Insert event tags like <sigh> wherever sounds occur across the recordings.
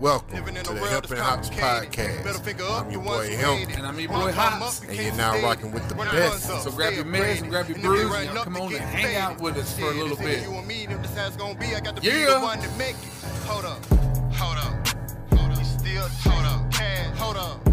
Welcome Living in to the world Hemp that's and Hops. Better podcast. figure up I'm your your boy ones who Hemp. made. And I'm your boy climb Hops. up, And you're now stay. rocking with the Run best. up, So grab your meds and grab your And if they brews run and come on get and hang out with us for a little bit. You and me, them decides gonna be. I got to Yeah. one to make it. Hold up, hold up, hold up. You still hold up, cash, hold up,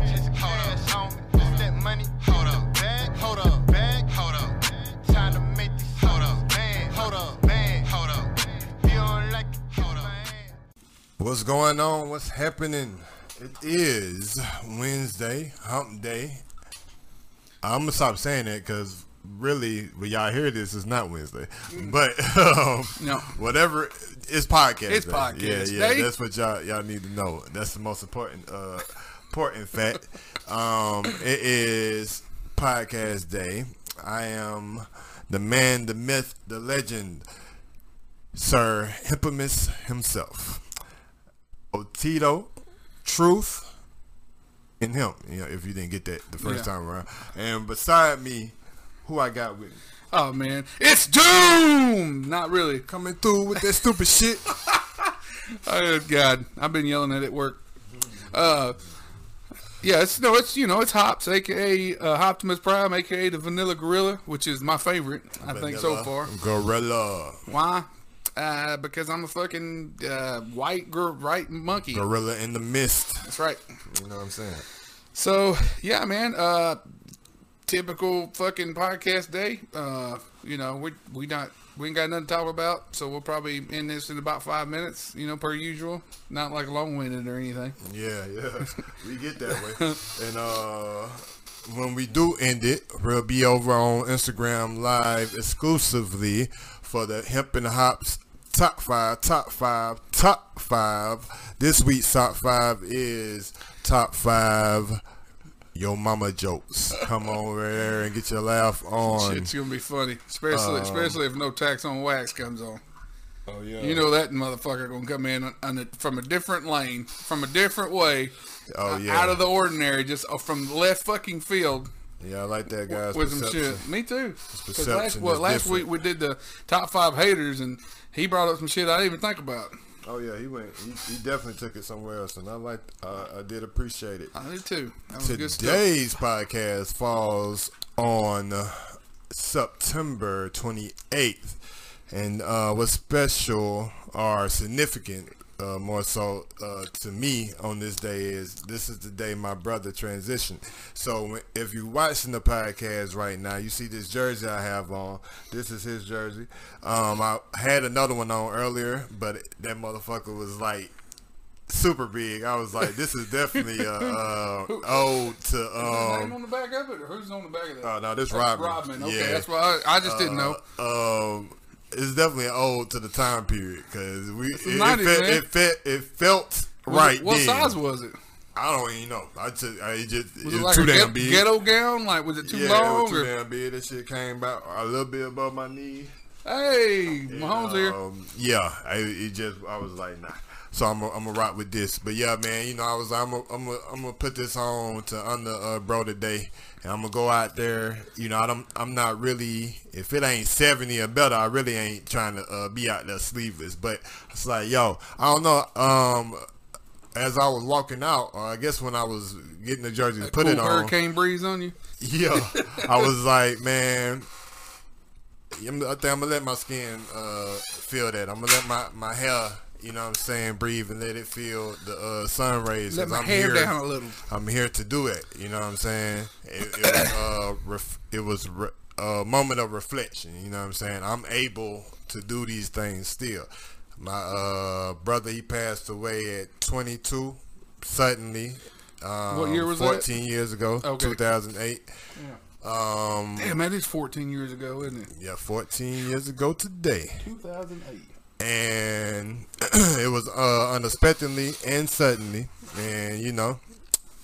What's going on? What's happening? It is Wednesday, Hump Day. I'm gonna stop saying that because really, when y'all hear this, it's not Wednesday. But um, No. whatever, it's podcast. It's day. podcast Yeah, yeah. day. That's what y'all y'all need to know. That's the most important uh, important fact. Um, it is podcast day. I am the man, the myth, the legend, Sir Hippomus himself. Otito, Truth, and him. You know, if you didn't get that the first Yeah. time around. And beside me, who I got with me? Oh man, it's Doom. Not really. Coming through with that stupid shit. <laughs> Oh God, I've been yelling at it at work. Uh, yeah, it's no, it's you know, it's Hops, aka uh, Optimus Prime, aka the Vanilla Gorilla, which is my favorite, I think so far. Gorilla. Why? Uh, because I'm a fucking uh, white gor- white monkey. Gorilla in the mist. That's right. You know what I'm saying? So yeah, man. Uh, typical fucking podcast day. Uh, you know, we we not we ain't got nothing to talk about, so we'll probably end this in about five minutes. You know, per usual. Not like long winded or anything. Yeah, yeah. <laughs> we get that way. And uh when we do end it, we'll be over on Instagram live exclusively for the Hemp and Hops top five, top five, top five. This week's top five is top five Yo Mama jokes. Come over there and get your laugh on. Shit's gonna be funny, especially especially if no tax on wax comes on. Oh yeah. You know that motherfucker gonna come in on, on a, from a different lane, from a different way, Oh uh, yeah. out of the ordinary, just uh, from the left fucking field yeah, I like that guy's with some shit. Me too. 'Cause perception last, well, last different. week we did the top five haters, and he brought up some shit I didn't even think about. Oh yeah, he went. He, he definitely took it somewhere else, and I like. Uh, I did appreciate it. I did too. That was good. Today's podcast falls on September 28th. And uh, what's special or significant, uh, more so uh, to me on this day, is this is the day my brother transitioned. So if you're watching the podcast right now, you see this jersey I have on. This is his jersey. Um, I had another one on earlier, but that motherfucker was like super big. I was like, this is definitely uh, <laughs> uh, ode to. Is his name Um, on the back of it, or who's on the back of that? oh no, this Rodman. Rodman. Okay, Yeah. that's why I, I just didn't know. Uh, um, it's definitely an ode to the time period because we it, the it, 90s, fe- it, fe- it felt Was right. it- what then. size was it? I don't even know. I just, I it just Was it it like too a damn big. ghetto gown? Like was it too yeah, it long? was too or- damn big. That shit came about a little bit above my knee. Hey, Mahomes here. Um, yeah, I, it just I was like, nah. So I'm gonna I'm rock with this. But yeah, man, you know, I was I'm gonna I'm gonna I'm gonna put this on to under uh, bro today, and I'm gonna go out there. You know, I don't I'm not really if it ain't 70 or better, I really ain't trying to uh, be out there sleeveless. But it's like, yo, I don't know. Um, as I was walking out, or I guess when I was getting the jersey to put cool it on, hurricane breeze on you. yeah, <laughs> I was like, man, I'm, I think I'm gonna let my skin uh, feel that. I'm gonna let my, my hair, you know what I'm saying, breathe and let it feel the uh, sun rays. Let my I'm hair here, down a little. I'm here to do it. You know what I'm saying? It, it was, uh, ref, it was re, a moment of reflection. You know what I'm saying? I'm able to do these things still. My uh, brother, he passed away at 22 suddenly. Um, What year was that? 14 years ago, Okay. 2008. Um, Damn, that is 14 years ago, isn't it? yeah, 14 years ago today. 2008. And <clears throat> it was uh, unexpectedly and suddenly. And, you know,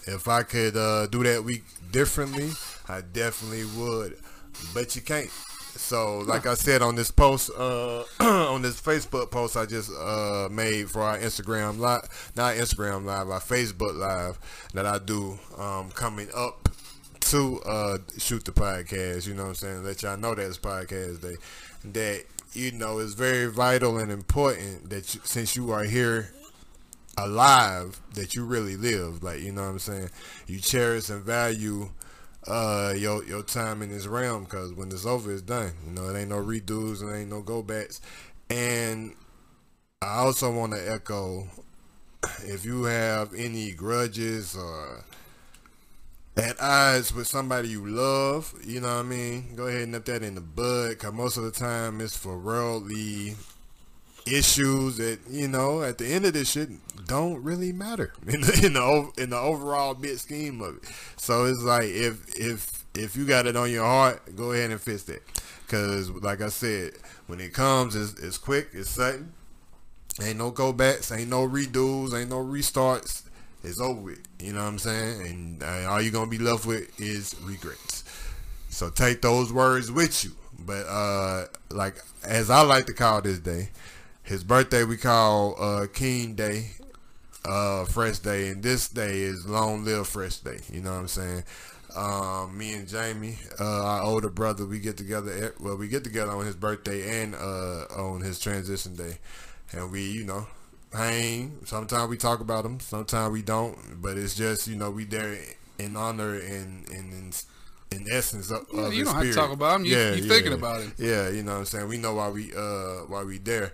if I could uh, do that week differently, I definitely would. But you can't. So, like I said on this post, uh, <clears throat> on this Facebook post I just uh, made for our Instagram live, not Instagram live, our Facebook live that I do um, coming up to uh, shoot the podcast. You know what I'm saying? Let y'all know that it's podcast day. That you know it's very vital and important that you, since you are here alive that you really live. Like you know what I'm saying. You cherish and value uh your your time in this realm because when it's over, it's done. You know, it ain't no redos and ain't no go backs. And I also want to echo if you have any grudges or at odds with somebody you love, you know what I mean? Go ahead and nip that in the bud, because most of the time it's for worldly issues that you know at the end of this shit don't really matter <laughs> in the in the, in the overall bit scheme of it. So it's like if if if you got it on your heart, go ahead and fix that. Because like I said, when it comes, it's, it's quick, it's sudden. Ain't no go backs, ain't no redos, ain't no restarts. It's over with. You know what I'm saying? And all you're gonna be left with is regrets. So take those words with you. But uh, like as I like to call this day, his birthday we call uh, King Day, uh, Fresh Day, and this day is Long Live Fresh Day. You know what I'm saying? Um, me and Jamie, uh, our older brother, we get together. Well, we get together on his birthday and uh, on his transition day, and we, you know, hang. Sometimes we talk about him, sometimes we don't. But it's just, you know, we there in honor and and in, in essence of, Yeah, of you don't have to talk about him. You- you thinking about him. Yeah, you know what I'm saying. We know why we uh why we there.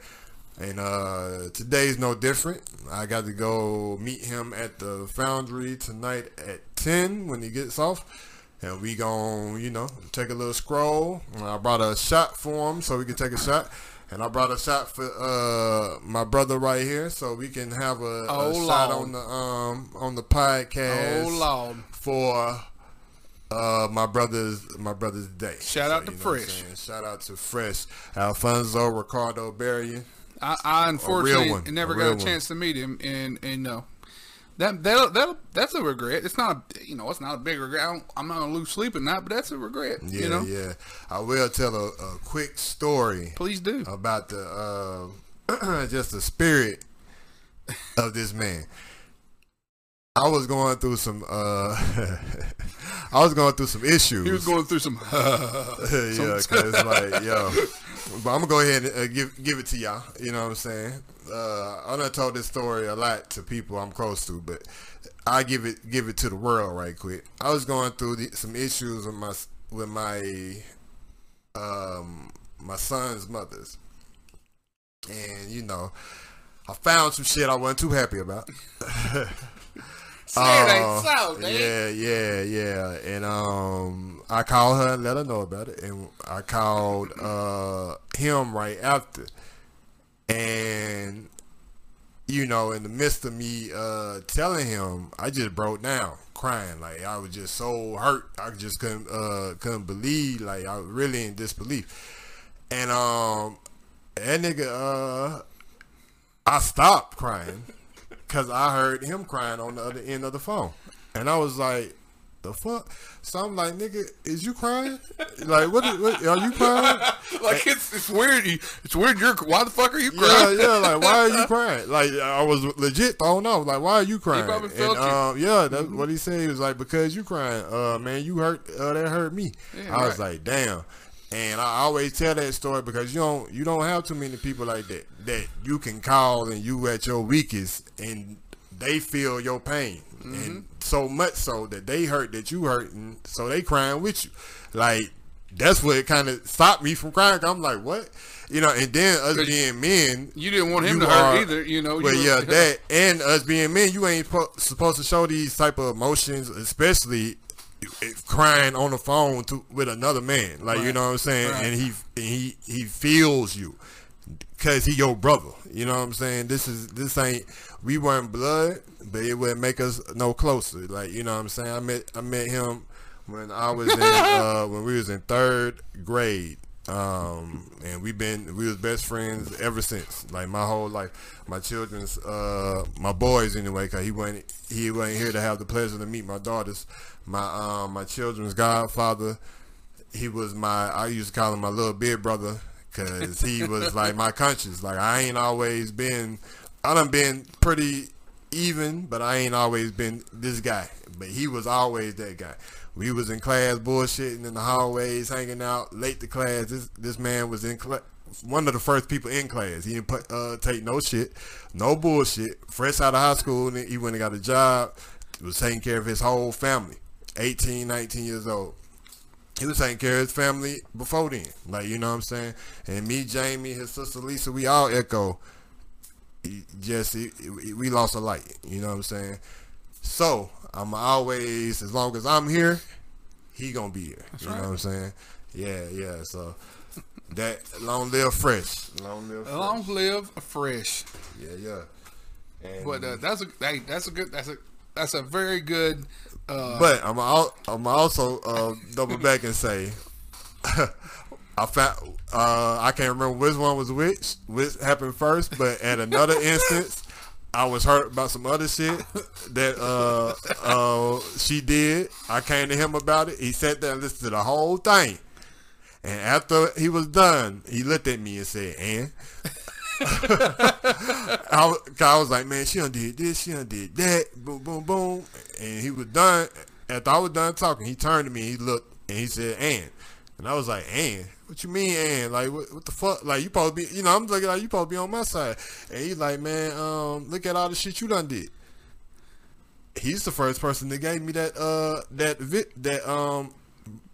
And uh today's no different. I got to go meet him at the foundry tonight at ten when he gets off. And we gon' you know, take a little scroll. I brought a shot for him so we can take a shot. And I brought a shot for uh my brother right here so we can have a, a Oh, shot on the um on the podcast Oh Lord. for uh my brother's my brother's day. Shout out to you know what I'm Fresh. Shout out to Fresh. Alfonso Ricardo Berrien. I, I unfortunately never a got a one. chance to meet him, and and no, that that that that's a regret. It's not a you know it's not a big regret. I don't, I'm not gonna lose sleep at night, but that's a regret. Yeah, you know, yeah. I will tell a, a quick story please do. about the uh <clears throat> just the spirit of this man. I was going through some uh <laughs> I was going through some issues. He was going through some. <laughs> <laughs> yeah, cause like yo, but I'm gonna go ahead and uh, give give it to y'all. You know what I'm saying? Uh, I done told this story a lot to people I'm close to, but I give it give it to the world right quick. I was going through the, some issues with my with my um my son's mothers, and you know, I found some shit I wasn't too happy about. <laughs> Say it ain't Uh, so. Yeah, yeah, yeah. And um, I called her and let her know about it, and I called uh him right after, and you know, in the midst of me uh telling him, I just broke down, crying. Like I was just so hurt. I just couldn't uh couldn't believe, like I was really in disbelief, and um, that nigga uh, I stopped crying because I heard him crying on the other end of the phone, and I was like, "The fuck?" So I'm like, "Nigga, is you crying? Like, what? Is, what are you crying?" <laughs> like it's it's weird. It's weird. You're why the fuck are you crying? yeah. yeah. Like, why are you <laughs> crying? Like, I was legit thrown off. Like, why are you crying? probably and felt you. um, yeah, that's what he said. He was like, "Because you crying, uh, man, you hurt. Uh, that hurt me." Yeah, I was like, "Damn." And I always tell that story because you don't you don't have too many people like that that you can call and you at your weakest and they feel your pain Mm-hmm. and so much so that they hurt that you hurt and so they crying with you. Like that's what kind of stopped me from crying. I'm like, what? You know, and then us being men, You didn't want him you to hurt either. You know. but you yeah, <laughs> that and us being men, you ain't po- supposed to show these type of emotions, especially if crying on the phone to with another man. Like you know what I'm saying, Right. and he he he feels you because he your brother. You know what I'm saying. This is this ain't we weren't blood, but it would make us no closer. Like you know what I'm saying. I met I met him when I was in <laughs> uh, when we was in third grade. Um, and we've been we was best friends ever since. Like my whole life, my children's uh my boys anyway, cause he went he wasn't here to have the pleasure to meet my daughters. My um my children's godfather, he was my I used to call him my little big brother because he was like my conscience. Like I ain't always been, I done been pretty even, but I ain't always been this guy. But he was always that guy. We was in class bullshitting in the hallways, hanging out late to class. This this man was in cla one of the first people in class. He didn't put, uh, take no shit, no bullshit. Fresh out of high school, and he went and got a job. Was taking care of his whole family. 18, 19 years old. He was taking care of his family before then. Like, you know what I'm saying? And me, Jamie, his sister Lisa, we all echo. Just, he- he- we lost a light. You know what I'm saying? So, I'm always, as long as I'm here, he gonna be here. you know what I'm saying? Yeah, yeah. So, that, long live fresh. Long live fresh. Long live fresh. Yeah, yeah. And, But uh, that's a hey, that's a good that's a that's a very good. Uh, But I'm al- I'm also uh, double back and say <laughs> I found uh, I can't remember which one was which which happened first, but at another <laughs> instance. I was hurt about some other shit that uh, uh, she did. I came to him about it. He sat there and listened to the whole thing. And after he was done, he looked at me and said, "And." <laughs> I, was- I was like, man, she done did this, she done did that, boom, boom, boom. And he was done. After I was done talking, he turned to me, he looked, and he said, and. And I was like, and? What you mean, and? Like, what, what the fuck? Like, you probably be, you know, I'm looking like, you probably be on my side. And he's like, man, um, look at all the shit you done did. He's the first person that gave me that, uh, that, vi- that, um,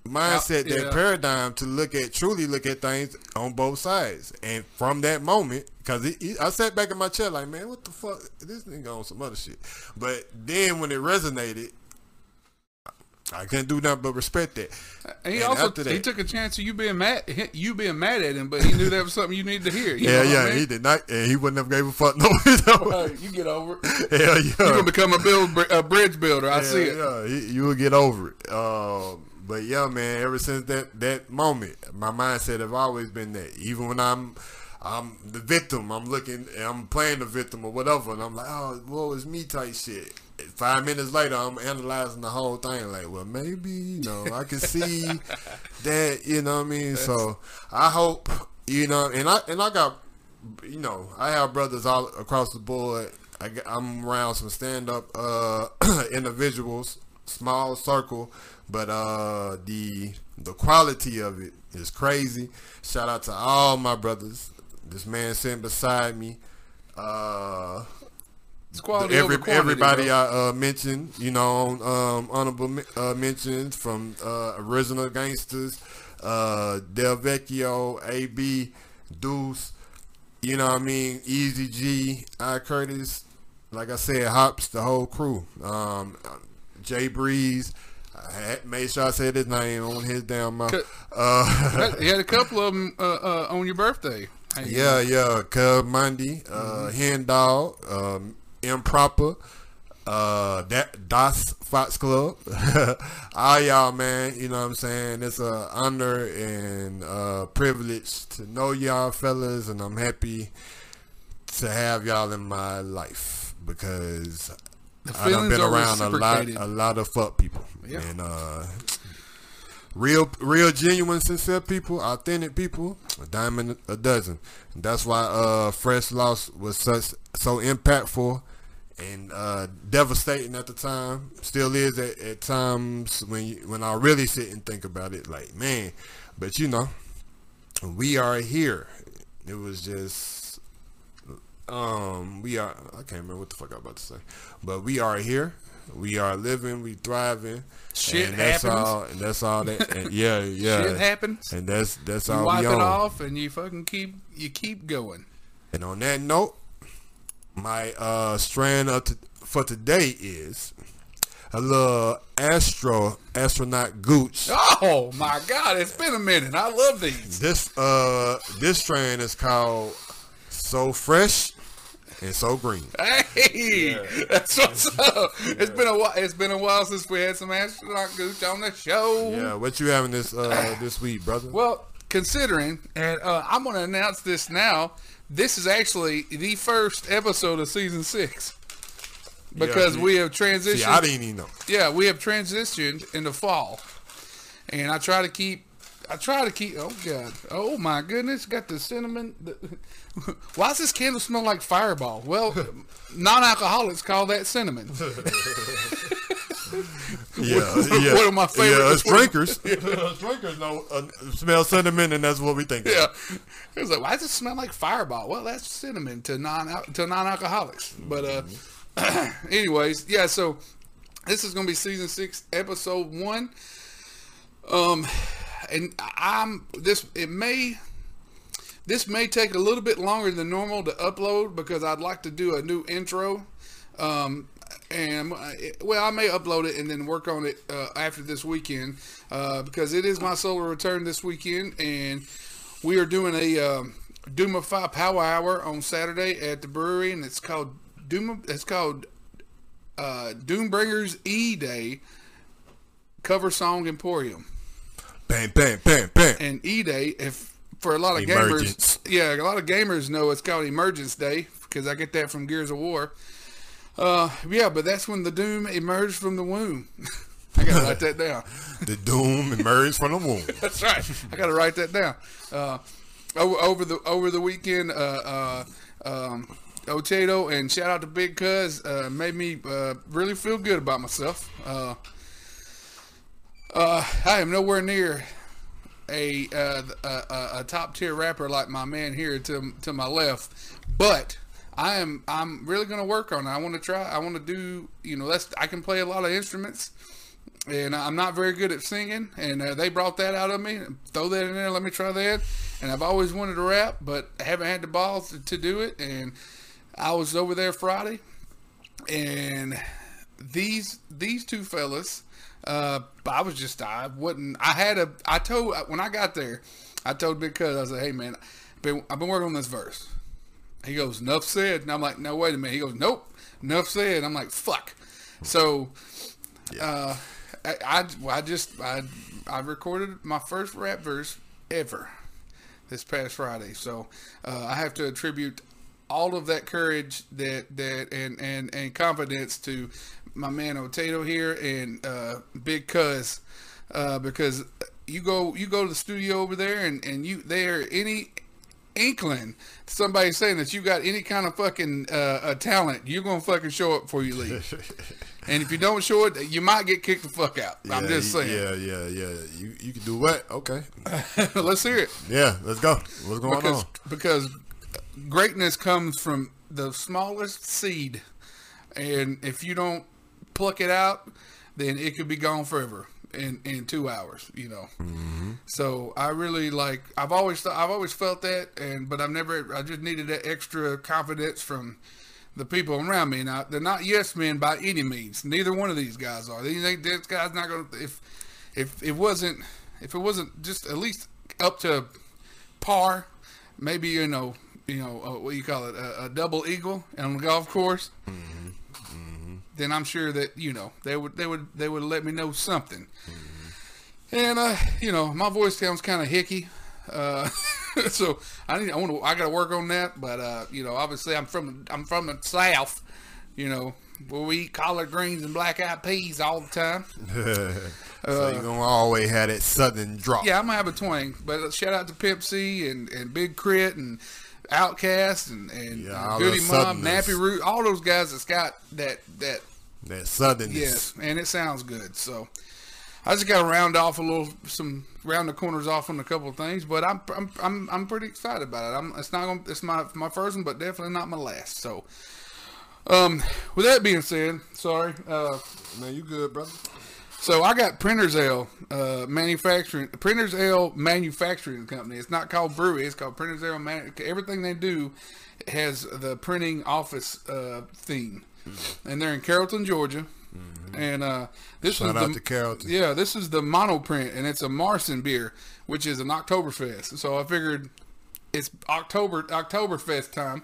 mindset, Yeah. that paradigm to look at, truly look at things on both sides. And from that moment, because I sat back in my chair like, man, what the fuck? This nigga on some other shit. But then when it resonated, I couldn't do nothing but respect that. and he and also after he took a chance of you being mad you being mad at him, but he knew that was something you needed to hear. You Yeah, know yeah, I mean? he did not, and he wouldn't have gave a fuck no. <laughs> no. Hey, you get over it. <laughs> Hell You're gonna become a build a bridge builder. I yeah, see it. Yeah, you, you will get over it. Um, but yeah, man, ever since that that moment, my mindset have always been that. Even when I'm I'm the victim, I'm looking, I'm playing the victim or whatever, and I'm like, oh, what was me type shit. Five minutes later, I'm analyzing the whole thing. Like, well, maybe you know, I can see <laughs> that. You know what I mean? So I hope you know, and I and I got you know, I have brothers all across the board. I, I'm around some stand up uh, <clears throat> individuals, small circle, but uh, the the quality of it is crazy. Shout out to all my brothers. This man sitting beside me. Uh, quality every, quantity, everybody bro. I uh, mentioned, you know, um, honorable uh, mentions from uh, original gangsters, uh, Del Vecchio, AB, Deuce, you know what I mean, Easy G, I Curtis, like I said, Hops, the whole crew, um, Jay Breeze. I had, made sure I said his name on his damn mouth. Uh, you had a <laughs> couple of them uh, uh, on your birthday. Yeah, yeah. Cub Monday, uh, Hen Dog, um, Improper, uh, that Das Fox Club. <laughs> All y'all, man. You know what I'm saying? It's a honor and uh, privilege to know y'all fellas, and I'm happy to have y'all in my life because I've been around a lot, a lot of fuck people, Yeah. and uh, real, real, genuine, sincere people, authentic people, a diamond a dozen. And that's why uh, Fresh Loss was such so impactful and uh, devastating at the time. Still is at, at times when you, when I really sit and think about it. Like man, but you know, we are here. It was just um we are I can't remember what the fuck I was about to say. But we are here. We are living, we thriving. Shit and that's happens. all and that's all that and yeah, <laughs> yeah. Shit happens. And that's that's You all wipe we it on. off and you fucking keep you keep going. And on that note, my uh strand of t- for today is a little astro astronaut gooch. Oh my god, it's been a minute. I love these. This uh this strand is called So Fresh and So Green. Hey, that's what's up. It's been a while. It's been a while since we had some astronaut gooch on the show. Yeah, what you having this uh <sighs> this week, brother? Well, considering, and uh, I'm going to announce this now. This is actually the first episode of season six because see- we have transitioned. See, I didn't even know. yeah, we have transitioned into fall, and I try to keep. I try to keep. Oh God! Oh my goodness! Got the cinnamon. The, <laughs> why does this candle smell like Fireball? Well, <laughs> non-alcoholics call that cinnamon. Yeah, <laughs> one, yeah. one of my favorite. Yeah, us drinkers. us drinkers know uh, smell cinnamon, and that's what we think. of. Yeah, it was like, why does it smell like Fireball? Well, that's cinnamon to non to non-alcoholics. But uh, <clears throat> anyways, yeah. So this is gonna be season six, episode one. Um, and I'm this. It may. This may take a little bit longer than normal to upload because I'd like to do a new intro. Um, and uh, well, I may upload it and then work on it uh, after this weekend uh, because it is my solar return this weekend, and we are doing a um, Doomify Power Hour on Saturday at the brewery, and it's called Doom. It's called uh, Doombringers E Day Cover Song Emporium Bam, bam, bam, bam. and E Day, if for a lot of Emergence. gamers, yeah, a lot of gamers know it's called Emergence Day because I get that from Gears of War. Uh, yeah, but that's when the Doom emerged from the womb. <laughs> I gotta write that down. <laughs> the doom emerged from the womb. <laughs> That's right. I gotta write that down. Uh, over, over the over the weekend, uh, uh, um, Otato and shout out to Big Cuz uh, made me uh, really feel good about myself. Uh, uh, I am nowhere near a uh, a, a, top tier rapper like my man here to to my left, but I am I'm really gonna work on it. I want to try. I want to do. You know, that's I can play a lot of instruments and I'm not very good at singing, and uh, they brought that out of me. Throw that in there, let me try that. And I've always wanted to rap, but I haven't had the balls to, to do it. And I was over there Friday, and these these two fellas, uh, I was just I wouldn't. I had a. I told when I got there, I told Big Cuz I said, "Hey man, I've been, I've been working on this verse." He goes, "Enough said," and I'm like, "No, wait a minute." He goes, "Nope, enough said." I'm like, "Fuck." So. Uh, I, I, I just I I recorded my first rap verse ever this past Friday, so uh, I have to attribute all of that courage that that and and and confidence to my man Otato here and uh, Big Cuz uh, because you go you go to the studio over there and and you there any inkling somebody saying that you got any kind of fucking uh, a talent you're gonna fucking show up before you leave <laughs> and if you don't show it you might get kicked the fuck out i'm just saying Yeah, yeah, yeah. You you can do what? Okay. <laughs> let's hear it Yeah, let's go. What's going because on? because greatness comes from the smallest seed and if you don't pluck it out then it could be gone forever in in two hours you know. So i really like i've always thought i've always felt that and but i've never i just needed that extra confidence from the people around me. Now they're not yes men by any means. Neither one of these guys are. These ain't this guy's not gonna if if it wasn't if it wasn't just at least up to par, maybe you know, you know, uh, what you call it, a, a double eagle on the golf course, then I'm sure that you know they would they would they would let me know something. And uh, you know, my voice sounds kind of hicky, uh, <laughs> so I need I want to I got to work on that. But uh, you know, obviously I'm from I'm from the south, you know, where we eat collard greens and black eyed peas all the time. <laughs> so you're gonna always have that southern drop. Yeah, I'm gonna have a twang. But shout out to Pimp C and, and Big K.R.I.T. and OutKast and, and Yeah, Goodie Mob, Nappy Root, all those guys that's got that that That southernness. yes, and it sounds good. So I just got to round off a little, some round the corners off on a couple of things, but I'm I'm I'm, I'm pretty excited about it. I'm it's not gonna it's my my first one, but definitely not my last. So. Um, with that being said, sorry. Uh, Man, you good, brother? So I got Printers Ale uh, manufacturing Printers Ale manufacturing company. It's not called brewery. It's called Printers Ale. Man- everything they do has the printing office uh, theme, and they're in Carrollton, Georgia. And uh, this Shout is out the yeah, this is the monoprint, and it's a Märzen beer, which is an Oktoberfest. So I figured it's October Oktoberfest time.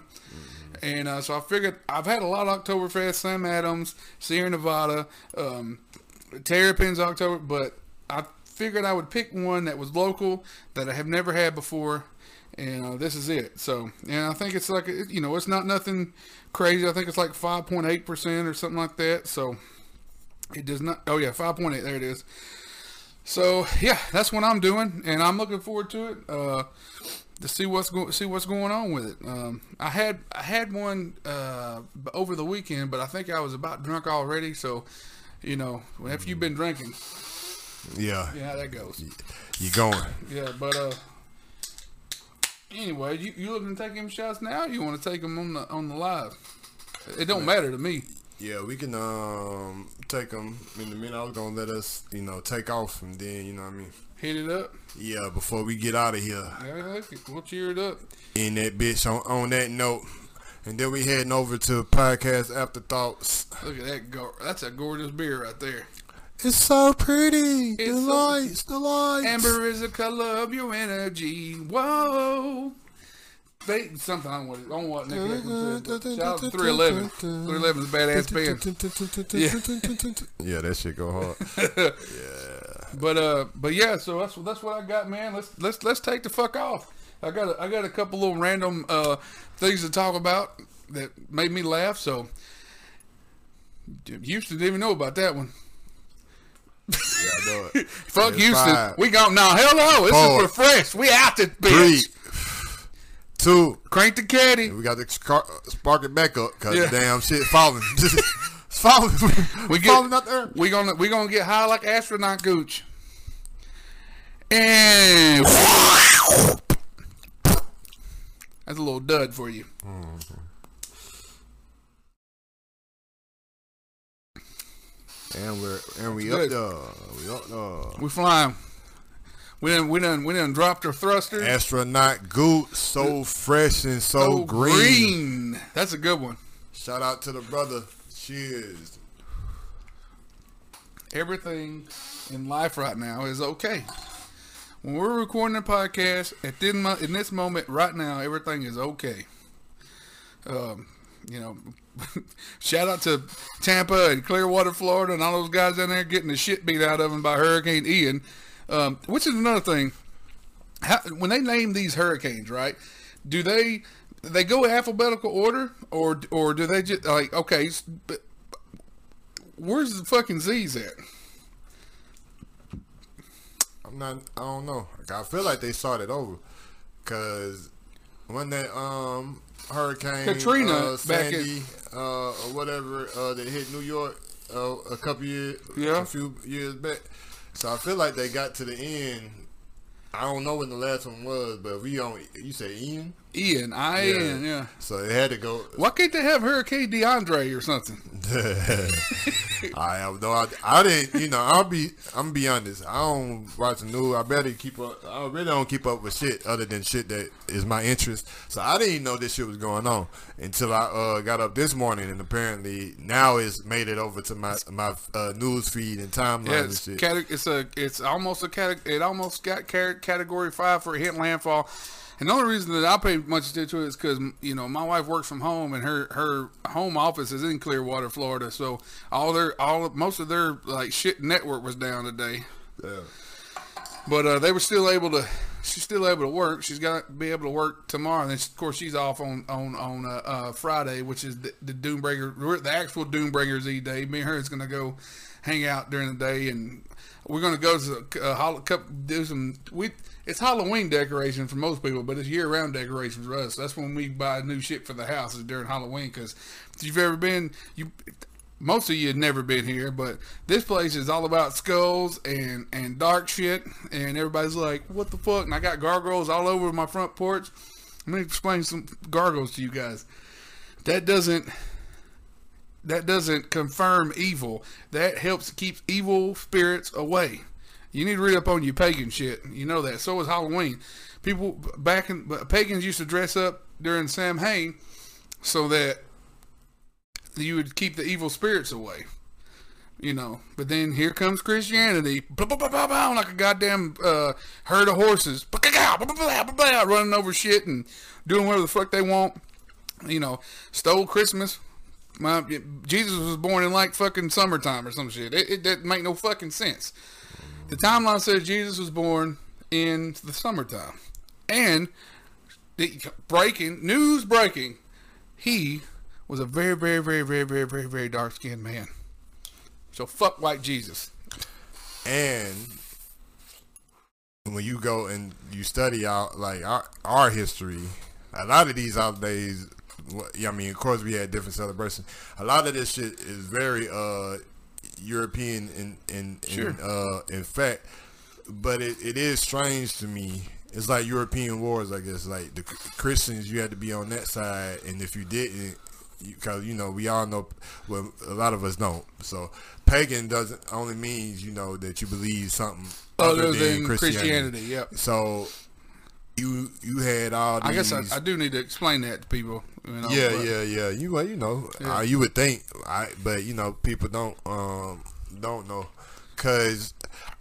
And uh, so I figured I've had a lot of Oktoberfest, Sam Adams, Sierra Nevada, um, Terrapins October, but I figured I would pick one that was local that I have never had before, and uh, this is it. So, and I think it's like you know, it's not nothing crazy. I think it's like five point eight percent or something like that. So it does not. Oh yeah, five point eight. There it is. So yeah, that's what I'm doing, and I'm looking forward to it. Uh, to see what's going see what's going on with it. Um, I had I had one uh, over the weekend, but I think I was about drunk already, so you know, after you've been drinking, Yeah, Yeah, how that goes. you going? Yeah, but uh, anyway, you you looking to take him shots now? Or you want to take him on the on the live? It don't matter to me. Yeah, we can um take them in a minute. I was gonna let us, you know, take off and then, you know what I mean. Hit it up. Yeah, before we get out of here. Yeah. We'll cheer it up. in that bitch on, on that note. And then we heading over to podcast afterthoughts. Look at that. Go- That's a gorgeous beer right there. It's so pretty. It's the so- lights, the lights. Amber is the color of your energy. Whoa. They, something I don't want, I don't want Nick Hexum to Shout out to 311. 311 is a badass band. Yeah. Yeah, that shit go hard. <laughs> Yeah. But uh, but yeah, so that's that's what I got, man. Let's let's let's take the fuck off. I got a, I got a couple little random uh things to talk about that made me laugh. So Houston didn't even know about that one. yeah, I know it. <laughs> Fuck Houston. five. We gone now. Hell no, this Four. is fresh. We out this Three, bitch. two. Crank the caddy. We got to spark it back up because Yeah. the damn shit falling. <laughs> it's falling. We get- falling out there. We gonna we gonna get high like astronaut gooch. And <laughs> that's a little dud for you. Mm-hmm. And we're and we up. We up there. We flying. We done we done we done dropped our thrusters. Astronaut Goot, so fresh and so, Oh, green. green. That's a good one. Shout out to the brother. Cheers. Everything in life right now is okay. When we're recording a podcast at this, mo- in this moment right now, everything is okay. Um, you know, <laughs> shout out to Tampa and Clearwater, Florida, and all those guys down there getting the shit beat out of them by Hurricane Ian. Um, which is another thing. How, when they name these hurricanes, right? Do they they go alphabetical order, or or do they just like okay? Where's the fucking Z's at? I'm not. I don't know. Like, I feel like they started over, cause when that um hurricane Katrina uh, back in- Sandy uh, or whatever uh, that hit New York uh, a couple years, Yeah. a few years back. So I feel like they got to the end. I don't know when the last one was, but we on. You say Ian, Ian, I N, yeah. So it had to go. Why can't they have Hurricane DeAndre or something? <laughs> I have no idea. I didn't, you know, I'll be, I'm gonna be honest. I don't watch the news. I barely keep up. I really don't keep up with shit other than shit that is my interest. So I didn't even know this shit was going on until I uh, got up this morning, and apparently now it's made it over to my my uh, news feed and timeline Yeah, and it's, shit. cate- it's a it's almost a cate- it almost got car- category five for hit landfall. And the only reason that I pay much attention to it is because you know my wife works from home and her her home office is in Clearwater, Florida. So all their all most of their like shit network was down today. Yeah. But uh, they were still able to. She's still able to work. She's got to be able to work tomorrow. And then, of course, she's off on on on uh, uh, Friday, which is the, the Doombreaker, the actual Doombreaker Z day. Me and her is going to go hang out during the day, and we're going to go to uh, hol- do some. We it's Halloween decoration for most people, but it's year round decoration for us. That's when we buy new shit for the house is during Halloween. Because if you've ever been, you most of you had never been here, but this place is all about skulls and and dark shit, and everybody's like, "What the fuck?" And I got gargoyles all over my front porch. Let me explain some gargoyles to you guys. That doesn't that doesn't confirm evil. That helps keep evil spirits away. You need to read up on your pagan shit. You know that. So is Halloween. People back in pagans used to dress up during Samhain so that you would keep the evil spirits away. You know, but then here comes Christianity, blah, blah, blah, blah, like a goddamn uh, herd of horses, blah, blah, blah, blah, blah, running over shit and doing whatever the fuck they want. You know, stole Christmas. My Jesus was born in like fucking summertime or some shit. It, it doesn't make no fucking sense. The timeline says Jesus was born in the summertime, and the breaking news breaking, he was a very, very, very, very, very, very, very dark skinned man. So fuck white Jesus. And when you go and you study out like our, our history, a lot of these wh- yeah, I mean, of course we had different celebrations. A lot of this shit is very uh European in in Sure. in, uh, in fact, but it, it is strange to me. It's like European wars, I guess. Like the Christians, you had to be on that side, and if you didn't, because you know we all know, well, a lot of us don't. So pagan doesn't only means you know that you believe something Other other than than Christianity. Christianity, yep. So you you had all these. I guess I, I do need to explain that to people. You know, Yeah, but- yeah, yeah. You well, you know, Yeah. uh, you would think, I, but you know, people don't um don't know, cause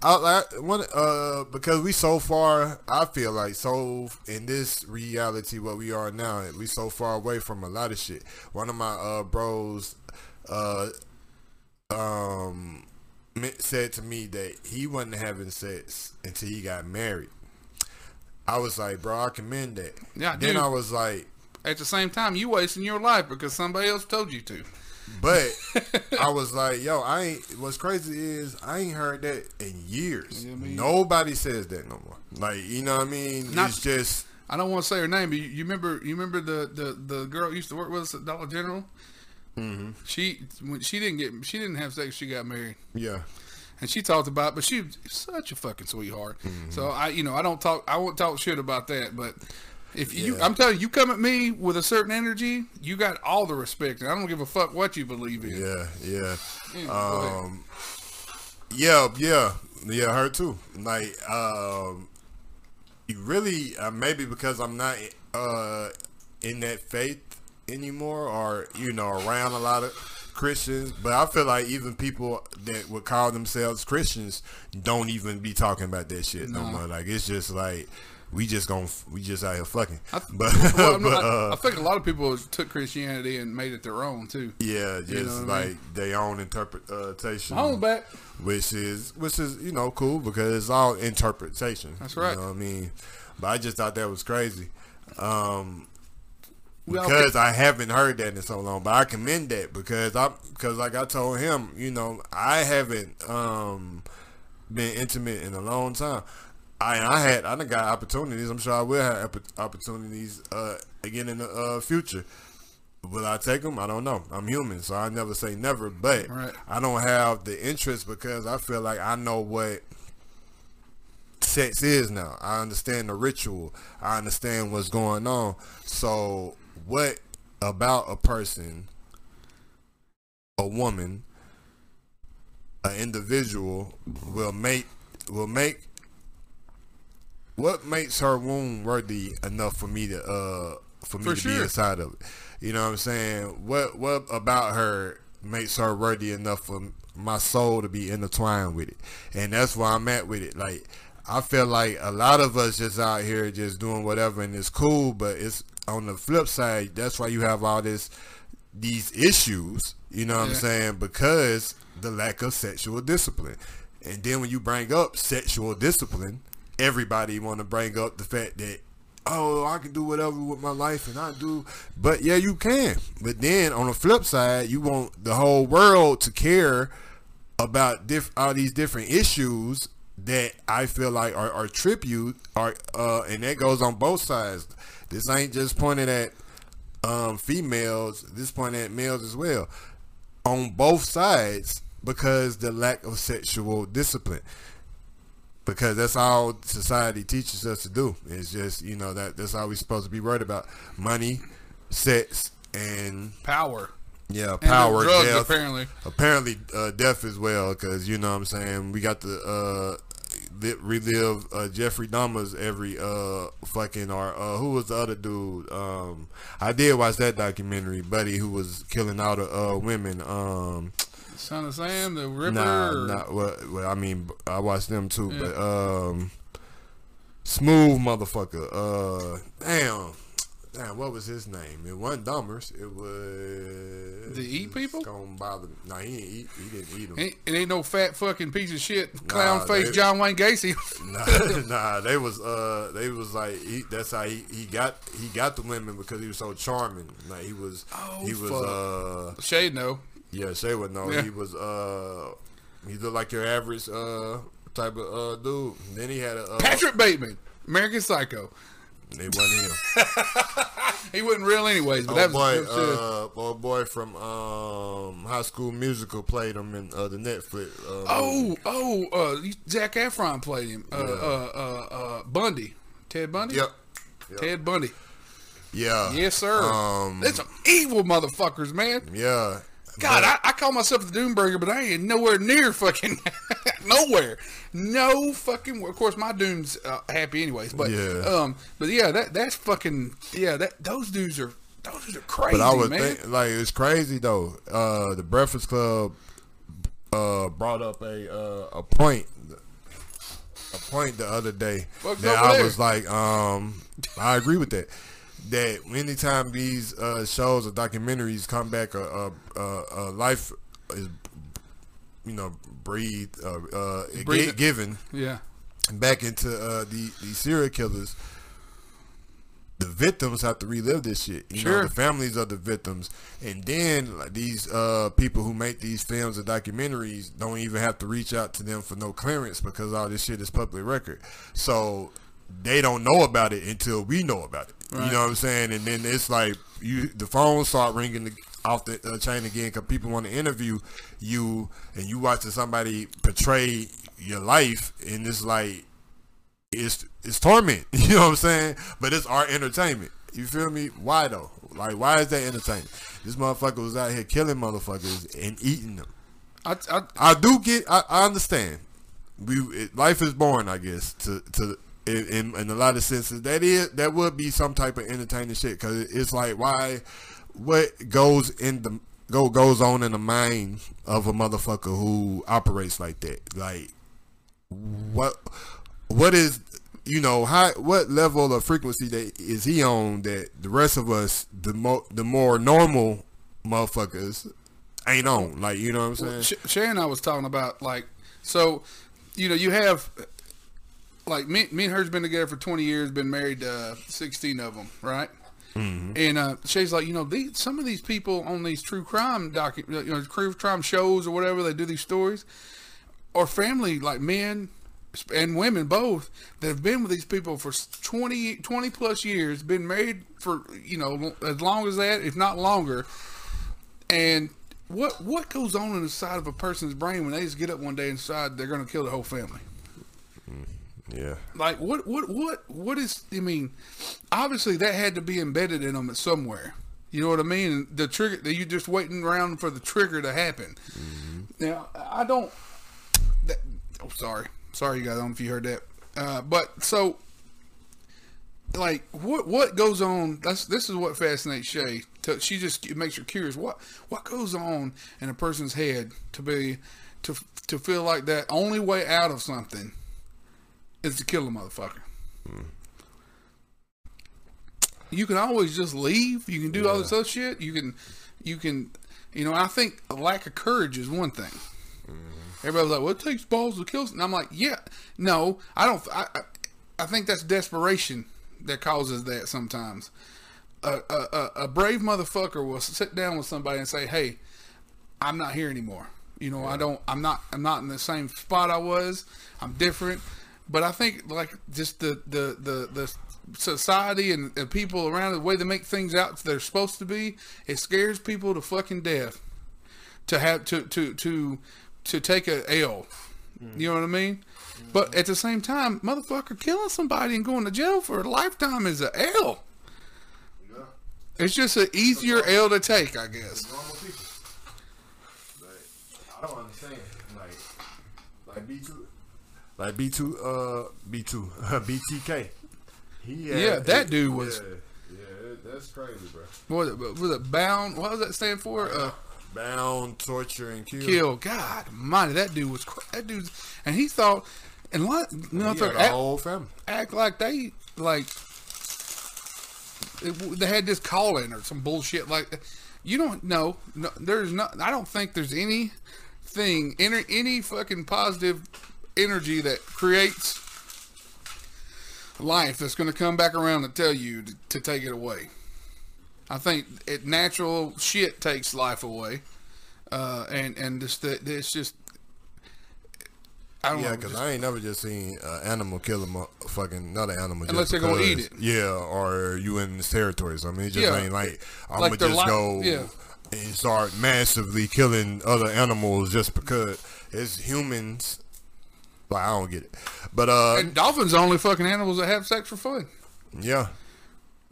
I like one uh because we so far. I feel like so in this reality what we are now, we so far away from a lot of shit. One of my uh bros, uh, um, said to me that he wasn't having sex until he got married. I was like, bro, I commend that. Yeah, Then dude. I was like. At the same time, you wasting your life because somebody else told you to. But <laughs> I was like, yo, I ain't. What's crazy is I ain't heard that in years. Yeah, me- Nobody says that no more. Like, you know what I mean? Not- it's just I don't want to say her name, but you, you remember you remember the, the, the girl used to work with us at Dollar General. Mm-hmm. She when she didn't get she didn't have sex. She got married, yeah, and she talked about. But she was such a fucking sweetheart. Mm-hmm. So I you know I don't talk I won't talk shit about that. But if you Yeah. I'm telling you, you come at me with a certain energy, you got all the respect, and I don't give a fuck what you believe in. yeah, yeah. Yeah. Um, yeah, yeah, yeah. Her too. Like, um, you really uh, maybe because I'm not uh in that faith anymore, or you know, around a lot of Christians. But I feel like even people that would call themselves Christians don't even be talking about that shit no, No. more. Like, it's just like we just gonna we just out here fucking. I, but well, I'm <laughs> but not- I, uh, I think a lot of people took Christianity and made it their own too. yeah, just know what I like mean? their own interpretation. Home back. which is which is you know cool because it's all interpretation. That's right. You know what I mean? But I just thought that was crazy. Um, because I haven't heard that in so long, but I commend that because I because like I told him, you know, I haven't um been intimate in a long time. I I had I done got opportunities. I'm sure I will have opportunities uh again in the uh, future. Will I take them? I don't know. I'm human, so I never say never. But Right. I don't have the interest because I feel like I know what sex is now. I understand the ritual. I understand what's going on. So, what about a person, a woman, an individual will make will make what makes her womb worthy enough for me to uh for me For to be inside of it. You know what I'm saying? What what about her makes her worthy enough for my soul to be intertwined with it? And that's where I'm at with it. Like I feel like a lot of us just out here just doing whatever and it's cool, but it's on the flip side, that's why you have all this these issues, you know what I'm saying? Because the lack of sexual discipline. And then when you bring up sexual discipline, everybody want to bring up the fact that oh, I can do whatever with my life and I do. But yeah, you can. But then on the flip side, you want the whole world to care about diff- all these different issues that I feel like are, are tribute are uh and that goes on both sides. This ain't just pointed at um females, this pointed at males as well. On both sides because the lack of sexual discipline. Because that's all society teaches us to do. It's just, you know, that that's all we're supposed to be worried about. Money, sex, and Power. yeah, And power, drugs, death. apparently. Apparently, uh, death as well, because you know what I'm saying. We got the uh, relive uh, Jeffrey Dahmer's every uh, fucking or uh, who was the other dude? Um, I did watch that documentary, Buddy, who was killing all the uh, women. Um, Son of Sam, the Ripper. nah, or- nah, well, well, I mean, I watched them too, Yeah. but um, smooth motherfucker. Uh, damn. Damn, what was his name? It wasn't Dahmer's. It was. the he eat people? Don't bother. No, he didn't eat. He didn't eat them. Ain't, it ain't no fat fucking piece of shit clown Nah, face they- John Wayne Gacy. <laughs> nah, <laughs> nah, they was uh, they was like he, that's how he, he got he got the women because he was so charming. Like he was Oh, he was fuck. uh Shade no. yeah Shay would know Yeah. he was uh he looked like your average uh type of uh dude. Then he had a uh, Patrick Bateman, American Psycho. It wasn't him. <laughs> He wasn't real anyways, but Oh that was, boy, uh, old boy from um, High School Musical played him in uh, the Netflix. Uh, Oh, oh, uh, Zac Efron played him. Uh, uh, uh, uh, Bundy, Ted Bundy. Yep. Ted Bundy. Yeah. Yes, sir. Um, That's some evil motherfuckers, man. yeah. God, But- I, I call myself the Doombringer, but I ain't nowhere near fucking <laughs> nowhere. No fucking. Of course, my Doom's uh, happy anyways. But Yeah. um, but yeah, that that's fucking yeah. That those dudes are those dudes are crazy, But I was man. think like it's crazy though. Uh, the Breakfast Club uh, brought up a uh, a point a point the other day Fuck's that I was like, um, I agree with that. That anytime these uh, shows or documentaries come back, a uh, uh, uh, life is you know breathed, uh, uh, Breathe given yeah, back into uh, the these serial killers. The victims have to relive this shit. You know, Sure. the families of the victims, and then like, these uh, people who make these films and documentaries don't even have to reach out to them for no clearance because all this shit is public record. So they don't know about it until we know about it. You know what I'm saying? And then it's like you, the phone start ringing the, off the uh, chain again because people want to interview you, and you watching somebody portray your life, and it's like it's it's torment. <laughs> You know what I'm saying? But it's our entertainment. You feel me? Why though? Like why is that entertainment? This motherfucker was out here killing motherfuckers and eating them. I, I, I do get. I, I understand. We it, life is boring. I guess to to in, in, in a lot of senses that is that would be some type of entertaining shit because it's like why what goes in the go goes on in the mind of a motherfucker who operates like that? Like what what is you know how what level of frequency that is he on that the rest of us the mo the more normal motherfuckers ain't on? Like you know what I'm saying? Shay and I was talking about like so, you know, you have like me, me and her's been together for twenty years, been married uh, sixteen of them, right? And uh, Shay's like, you know, these, some of these people on these true crime docu- you know, true crime shows or whatever they do these stories, are family like men and women both that have been with these people for 20, 20 plus years, been married for you know as long as that, if not longer, and what what goes on inside of a person's brain when they just get up one day and decide they're going to kill the whole family? Yeah Like what what what what is? I mean, obviously that had to be embedded in them somewhere. You know what I mean? The trigger that you just waiting around for the trigger to happen. Now I don't. That, oh, sorry, sorry, you guys. I don't know if you heard that. Uh, but so, like, what what goes on? That's this is what fascinates Shay. To, she just makes her curious. What what goes on in a person's head to be to to feel like that only way out of something is to kill a motherfucker. Hmm. You can always just leave. You can do all this other shit. You can, you can, you know. I think a lack of courage is one thing. Mm-hmm. Everybody's like, "Well, it takes balls to kill," and I'm like, "Yeah, no, I don't. I, I, I think that's desperation that causes that sometimes. A, a, a, a brave motherfucker will sit down with somebody and say, "Hey, I'm not here anymore. You know, I don't. I'm not. I'm not in the same spot I was. I'm different. But I think like just the the the the society and, and people around the way they make things out they're supposed to be, it scares people to fucking death to have to to to to take a L. You know what I mean? But mm-hmm. at the same time, motherfucker, killing somebody and going to jail for a lifetime is a L. It's just an easier L to take, I guess. normal people. Like, I don't understand. Like, like B two, like B two, uh, B two, <laughs> BTK. He had- Yeah, that dude was- Yeah, yeah, that's crazy, bro. What was it, was it bound? What does that stand for? Uh, Bound, torture, and kill. kill. God, mighty, that dude was that dude's, and he thought, and lot, you know, He had act, whole family. act like they like it, they had this call in or some bullshit like that. You don't know. No, there's not. I don't think there's anything, any, any fucking positive energy that creates life that's going to come back around and tell you to, to take it away. I think it natural shit takes life away, uh, and and this the, it's just I don't Yeah, because I ain't never just seen an animal kill a mo- fucking another animal. just Unless they're gonna eat it. Yeah, or you in this territory. So I mean, it just Yeah. ain't like I'm Like gonna just go yeah. and start massively killing other animals just because it's humans. Like I don't get it, but uh, and dolphins are the only fucking animals that have sex for fun. yeah,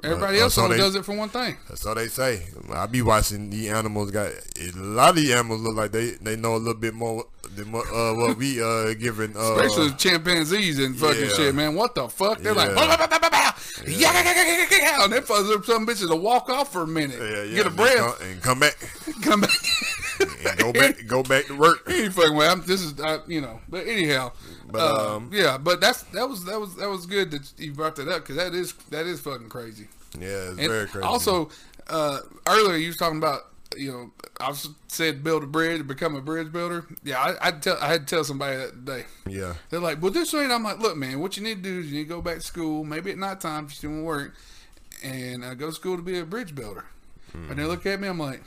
Everybody Uh, else only they- does it for one thing. that's all they say. I be watching the animals. Got a lot of the animals look like they they know a little bit more than uh, what we uh giving. Uh, Especially chimpanzees and fucking yeah. shit, man. What the fuck? They're like, Yeah. "Bah, bah, bah, bah, bah." yeah, yeah, and they fucking some bitches to walk off for a minute, yeah, yeah, get a and breath, come, and come back <laughs> come back. <laughs> go back go back to work. Any fucking way. I'm, this is, uh, you know. But anyhow, But, uh, um, yeah. But that's that was that was that was good that you brought that up because that is that is fucking crazy. Yeah, it's And very crazy. also, uh, earlier you was talking about you know I said build a bridge, become a bridge builder. Yeah, I, I tell I had to tell somebody that today. yeah, They're like, well, this ain't. I'm like, look, man, what you need to do is you need to go back to school, maybe at night time if you're doing work, and uh, go to school to be a bridge builder. And they look at me, I'm like,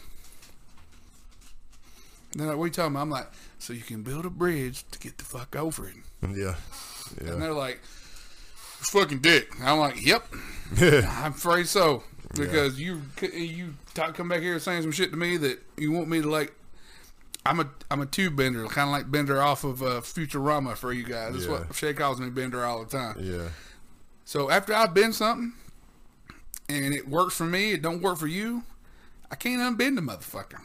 they're like, what are you talking about? I'm like, so you can build a bridge to get the fuck over it. yeah, And they're like, it's fucking dick. I'm like, yep, <laughs> I'm afraid so. Because you you talk, come back here saying some shit to me that you want me to like. I'm a I'm a tube bender, kind of like Bender off of uh, Futurama for you guys. That's Yeah. what Shay calls me Bender all the time. yeah, So after I've been something, and it works for me, it don't work for you, I can't unbend the motherfucker.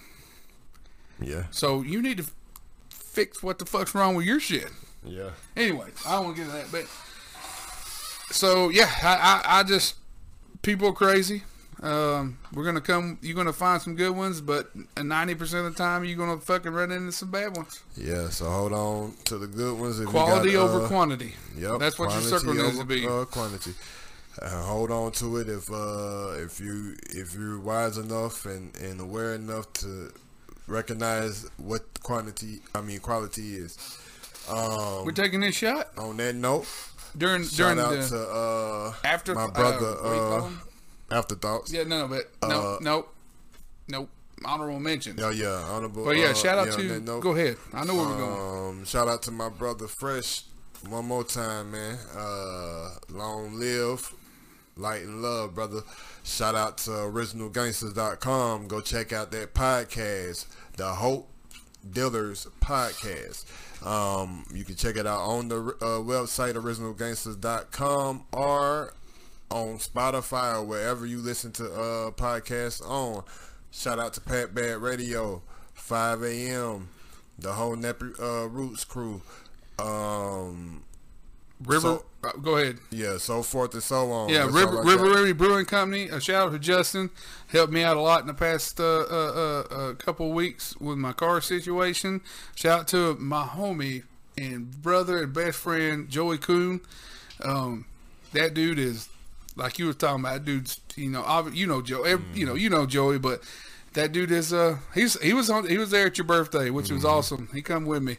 Yeah, So you need to fix what the fuck's wrong with your shit. yeah. Anyway, I don't want to get into that, but so yeah, I, I, I just people are crazy. Um, we're gonna come. You're gonna find some good ones, but ninety percent of the time you're gonna fucking run into some bad ones. Yeah, so hold on to the good ones. If you Quality got, over uh, quantity. Yep, that's what your circle needs to over, be. Uh, quantity. Uh, hold on to it if uh, if you if you're wise enough and, and aware enough to recognize what quantity I mean quality is. Um, We're taking this shot on that note, during shout during out the to uh, after my brother Uh, what do you call uh, afterthoughts. Yeah, no, no, but no, Uh, no, nope. Honorable mention. Yeah, yeah, honorable. But yeah, uh, shout out yeah, to. note, Go ahead. I know where we're going. Um, shout out to my brother Fresh. One more time, man. Uh, long live, light and love, brother. Shout out to originalgangsters.com. Go check out that podcast, the Hope Dealers podcast. Um, you can check it out on the uh, website originalgangsters.com or on Spotify or wherever you listen to uh, podcasts on. Shout out to Pat Bad Radio, 5 a.m., the whole Nappy uh, Roots crew. Um, River. so- uh, go ahead. yeah, so forth and so on. Yeah, That's River River. River Brewing Company. A shout out to Justin, helped me out a lot in the past uh, uh, uh, uh, couple weeks with my car situation. Shout out to my homie and brother and best friend Joey Coon. Um, that dude is like you were talking about. Dude's you know you know Joe ev- you know you know Joey, but that dude is uh he's he was on he was there at your birthday, which was awesome. He come with me,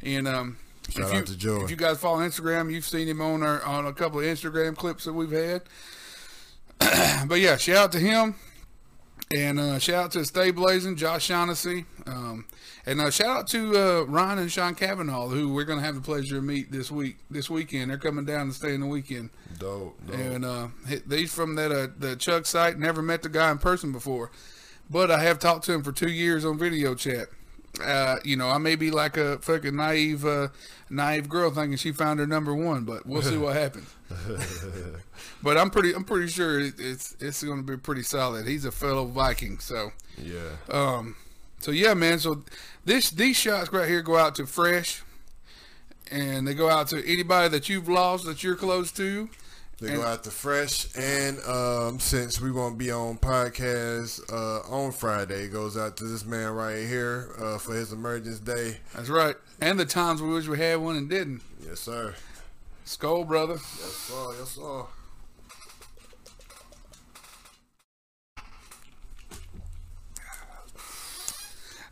and um. Shout if out to Joey. If you guys follow Instagram, you've seen him on our on a couple of Instagram clips that we've had. <clears throat> but yeah, shout out to him. And uh, shout out to Stay Blazing, Josh Shaughnessy. Um, and uh, shout out to uh, Ryan and Sean Cavanaugh, who we're going to have the pleasure of meet this week, this weekend. They're coming down to stay in the weekend. Dope, dope. And uh, he- from that uh, the Chuck site. Never met the guy in person before, but I have talked to him for two years on video chat. Uh, you know, I may be like a fucking naive, uh, naive girl thinking she found her number one, but we'll see what happens. <laughs> but I'm pretty, I'm pretty sure it's it's going to be pretty solid. He's a fellow Viking, so yeah. um, so yeah, man. So this these shots right here go out to Fresh, and they go out to anybody that you've lost that you're close to. They And- go out to Fresh, and um, since we won't be on podcast uh, on Friday, it goes out to this man right here uh, for his emergence day. That's right. And the times we wish we had one and didn't. Yes, sir. Skull, brother. Yes, sir. Yes, sir.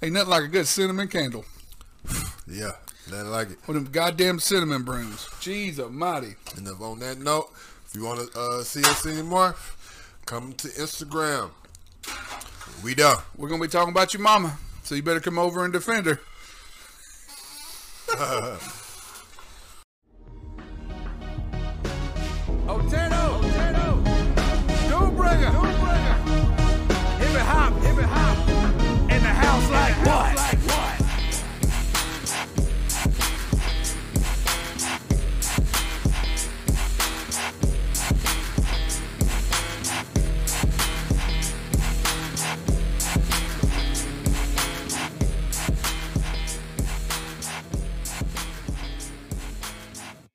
Ain't nothing like a good cinnamon candle Yeah, nothing like it. with them goddamn cinnamon brooms. Jeez almighty. And if on that note, you want to uh, see us anymore, come to Instagram. We done. We're gonna be talking about your mama, so you better come over and defend her. <laughs> Otero, Otero, Doombringer. Doombringer.